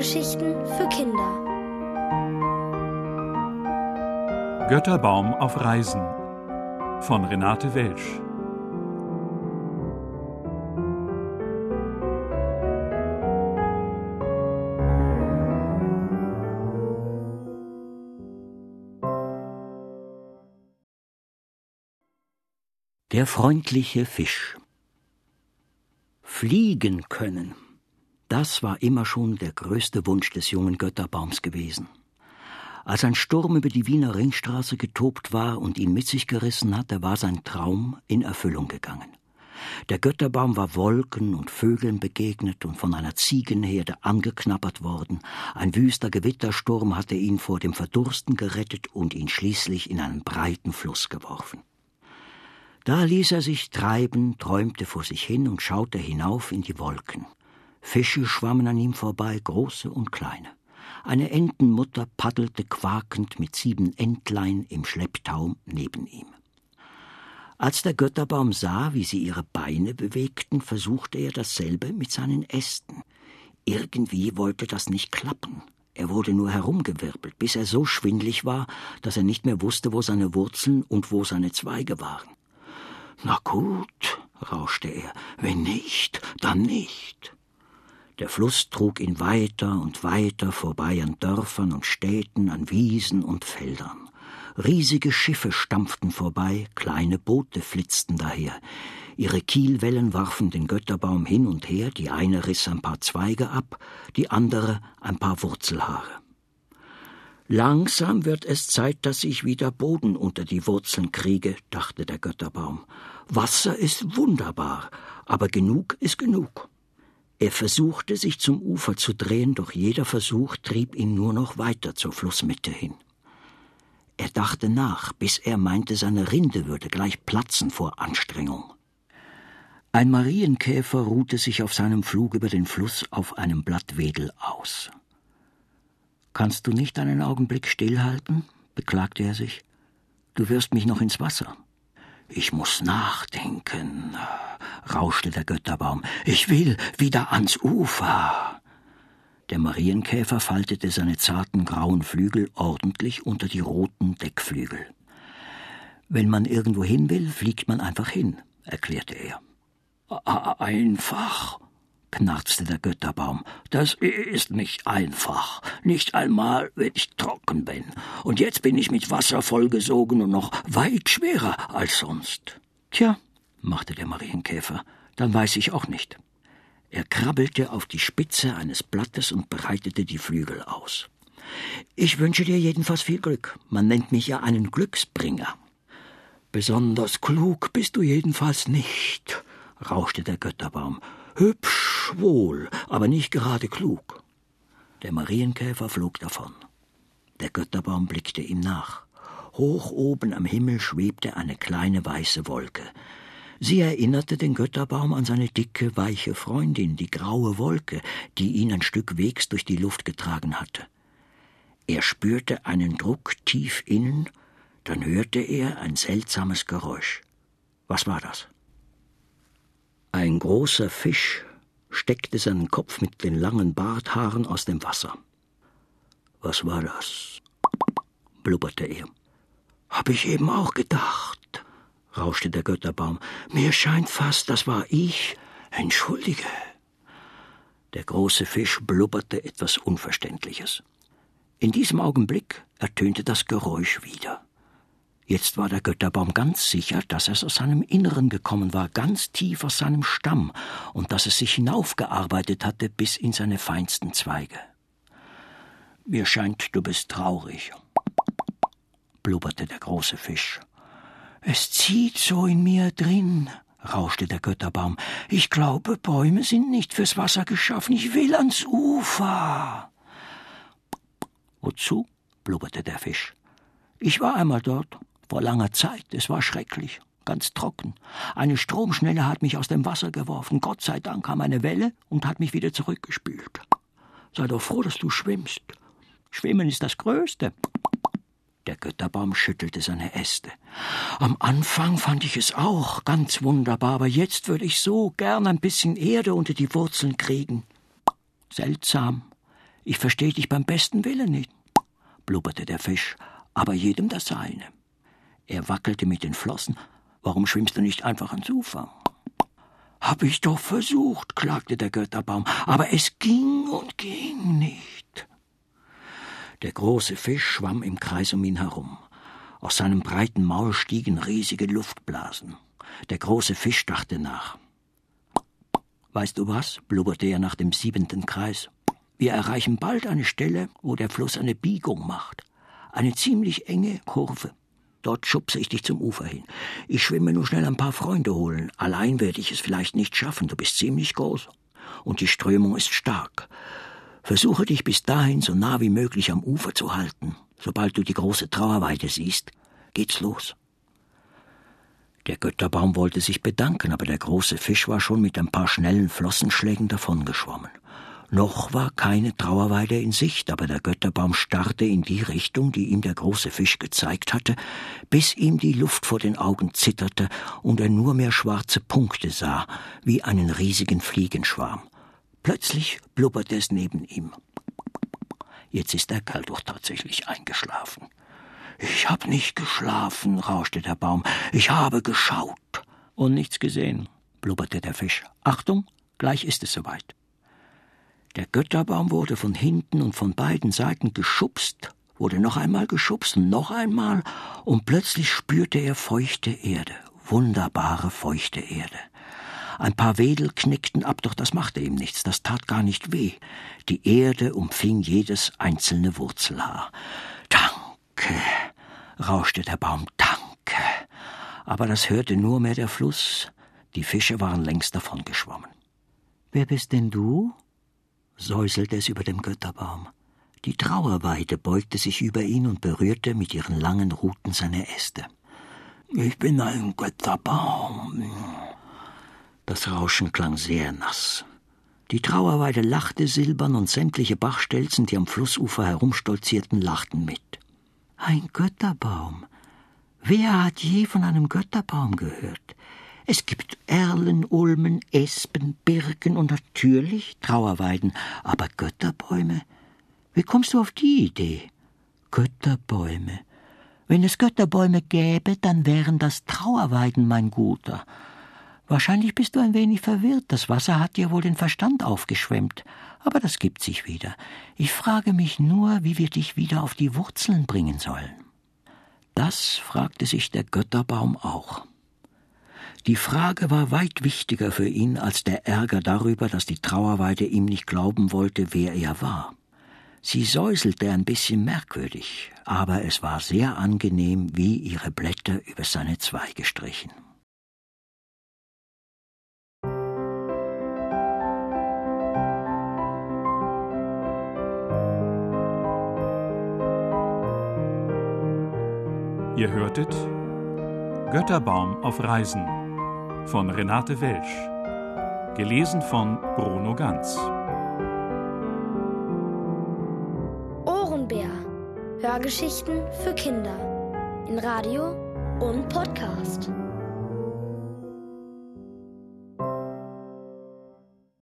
Hörgeschichten für Kinder. Götterbaum auf Reisen von Renate Welsch. Der freundliche Fisch. Fliegen können, das war immer schon der größte Wunsch des jungen Götterbaums gewesen. Als ein Sturm über die Wiener Ringstraße getobt war und ihn mit sich gerissen hatte, war sein Traum in Erfüllung gegangen. Der Götterbaum war Wolken und Vögeln begegnet und von einer Ziegenherde angeknabbert worden. Ein wüster Gewittersturm hatte ihn vor dem Verdursten gerettet und ihn schließlich in einen breiten Fluss geworfen. Da ließ er sich treiben, träumte vor sich hin und schaute hinauf in die Wolken. Fische schwammen an ihm vorbei, große und kleine. Eine Entenmutter paddelte quakend mit sieben Entlein im Schlepptau neben ihm. Als der Götterbaum sah, wie sie ihre Beine bewegten, versuchte er dasselbe mit seinen Ästen. Irgendwie wollte das nicht klappen. Er wurde nur herumgewirbelt, bis er so schwindlig war, dass er nicht mehr wusste, wo seine Wurzeln und wo seine Zweige waren. Na gut, rauschte er, wenn nicht, dann nicht. Der Fluss trug ihn weiter und weiter vorbei an Dörfern und Städten, an Wiesen und Feldern. Riesige Schiffe stampften vorbei, kleine Boote flitzten daher. Ihre Kielwellen warfen den Götterbaum hin und her, die eine riss ein paar Zweige ab, die andere ein paar Wurzelhaare. Langsam wird es Zeit, dass ich wieder Boden unter die Wurzeln kriege, dachte der Götterbaum. Wasser ist wunderbar, aber genug ist genug. Er versuchte, sich zum Ufer zu drehen, doch jeder Versuch trieb ihn nur noch weiter zur Flussmitte hin. Er dachte nach, bis er meinte, seine Rinde würde gleich platzen vor Anstrengung. Ein Marienkäfer ruhte sich auf seinem Flug über den Fluss auf einem Blatt Wedel aus. Kannst du nicht einen Augenblick stillhalten? beklagte er sich. Du wirst mich noch ins Wasser. Ich muss nachdenken, rauschte der Götterbaum. Ich will wieder ans Ufer. Der Marienkäfer faltete seine zarten grauen Flügel ordentlich unter die roten Deckflügel. Wenn man irgendwo hin will, fliegt man einfach hin, erklärte er. Einfach, knarzte der Götterbaum. Das ist nicht einfach. Nicht einmal, wenn ich trocken bin. Und jetzt bin ich mit Wasser vollgesogen und noch weit schwerer als sonst. Tja, machte der Marienkäfer, dann weiß ich auch nicht. Er krabbelte auf die Spitze eines Blattes und breitete die Flügel aus. Ich wünsche dir jedenfalls viel Glück. Man nennt mich ja einen Glücksbringer. Besonders klug bist du jedenfalls nicht, rauschte der Götterbaum. Hübsch wohl, aber nicht gerade klug. Der Marienkäfer flog davon. Der Götterbaum blickte ihm nach. Hoch oben am Himmel schwebte eine kleine weiße Wolke. Sie erinnerte den Götterbaum an seine dicke, weiche Freundin, die graue Wolke, die ihn ein Stück Wegs durch die Luft getragen hatte. Er spürte einen Druck tief innen, dann hörte er ein seltsames Geräusch. Was war das? Ein großer Fisch steckte seinen Kopf mit den langen Barthaaren aus dem Wasser. Was war das? blubberte er. Hab ich eben auch gedacht, rauschte der Götterbaum. Mir scheint fast, das war ich. Entschuldige. Der große Fisch blubberte etwas Unverständliches. In diesem Augenblick ertönte das Geräusch wieder. Jetzt war der Götterbaum ganz sicher, dass es aus seinem Inneren gekommen war, ganz tief aus seinem Stamm, und dass es sich hinaufgearbeitet hatte bis in seine feinsten Zweige. Mir scheint, du bist traurig, blubberte der große Fisch. Es zieht so in mir drin, rauschte der Götterbaum. Ich glaube, Bäume sind nicht fürs Wasser geschaffen. Ich will ans Ufer. Wozu? blubberte der Fisch. Ich war einmal dort vor langer Zeit. Es war schrecklich, ganz trocken. Eine Stromschnelle hat mich aus dem Wasser geworfen. Gott sei Dank kam eine Welle und hat mich wieder zurückgespült. Sei doch froh, dass du schwimmst. Schwimmen ist das Größte. Der Götterbaum schüttelte seine Äste. Am Anfang fand ich es auch ganz wunderbar, aber jetzt würde ich so gern ein bisschen Erde unter die Wurzeln kriegen. Seltsam. Ich verstehe dich beim besten Willen nicht, blubberte der Fisch, aber jedem das seine. Er wackelte mit den Flossen. Warum schwimmst du nicht einfach ans Ufer? Hab ich doch versucht, klagte der Götterbaum, aber es ging und ging nicht. Der große Fisch schwamm im Kreis um ihn herum. Aus seinem breiten Maul stiegen riesige Luftblasen. Der große Fisch dachte nach. Weißt du was? blubberte er nach dem siebenten Kreis. Wir erreichen bald eine Stelle, wo der Fluss eine Biegung macht. Eine ziemlich enge Kurve. Dort schubse ich dich zum Ufer hin. Ich schwimme nur schnell ein paar Freunde holen. Allein werde ich es vielleicht nicht schaffen. Du bist ziemlich groß. Und die Strömung ist stark. Versuche dich bis dahin so nah wie möglich am Ufer zu halten. Sobald du die große Trauerweide siehst, geht's los. Der Götterbaum wollte sich bedanken, aber der große Fisch war schon mit ein paar schnellen Flossenschlägen davongeschwommen. Noch war keine Trauerweide in Sicht, aber der Götterbaum starrte in die Richtung, die ihm der große Fisch gezeigt hatte, bis ihm die Luft vor den Augen zitterte und er nur mehr schwarze Punkte sah, wie einen riesigen Fliegenschwarm. Plötzlich blubberte es neben ihm. Jetzt ist der Kerl doch tatsächlich eingeschlafen. Ich hab nicht geschlafen, rauschte der Baum. Ich habe geschaut. Und nichts gesehen, blubberte der Fisch. Achtung, gleich ist es soweit. Der Götterbaum wurde von hinten und von beiden Seiten geschubst, wurde noch einmal geschubst und noch einmal, und plötzlich spürte er feuchte Erde, wunderbare feuchte Erde. Ein paar Wedel knickten ab, doch das machte ihm nichts, das tat gar nicht weh. Die Erde umfing jedes einzelne Wurzelhaar. Danke, rauschte der Baum, danke. Aber das hörte nur mehr der Fluss. Die Fische waren längst davongeschwommen. Wer bist denn du? Säuselte es über dem Götterbaum. Die Trauerweide beugte sich über ihn und berührte mit ihren langen Ruten seine Äste. Ich bin ein Götterbaum, das Rauschen klang sehr nass. Die Trauerweide lachte silbern und sämtliche Bachstelzen, die am Flussufer herumstolzierten, lachten mit. Ein Götterbaum. Wer hat je von einem Götterbaum gehört? Es gibt Erlen, Ulmen, Espen, Birken und natürlich Trauerweiden, aber Götterbäume? Wie kommst du auf die Idee? Götterbäume. Wenn es Götterbäume gäbe, dann wären das Trauerweiden, mein Guter. Wahrscheinlich bist du ein wenig verwirrt. Das Wasser hat dir wohl den Verstand aufgeschwemmt. Aber das gibt sich wieder. Ich frage mich nur, wie wir dich wieder auf die Wurzeln bringen sollen. Das fragte sich der Götterbaum auch. Die Frage war weit wichtiger für ihn als der Ärger darüber, dass die Trauerweide ihm nicht glauben wollte, wer er war. Sie säuselte ein bisschen merkwürdig, aber es war sehr angenehm, wie ihre Blätter über seine Zweige strichen. Ihr hörtet Götterbaum auf Reisen von Renate Welsch. Gelesen von Bruno Ganz. Ohrenbär. Hörgeschichten für Kinder. In Radio und Podcast.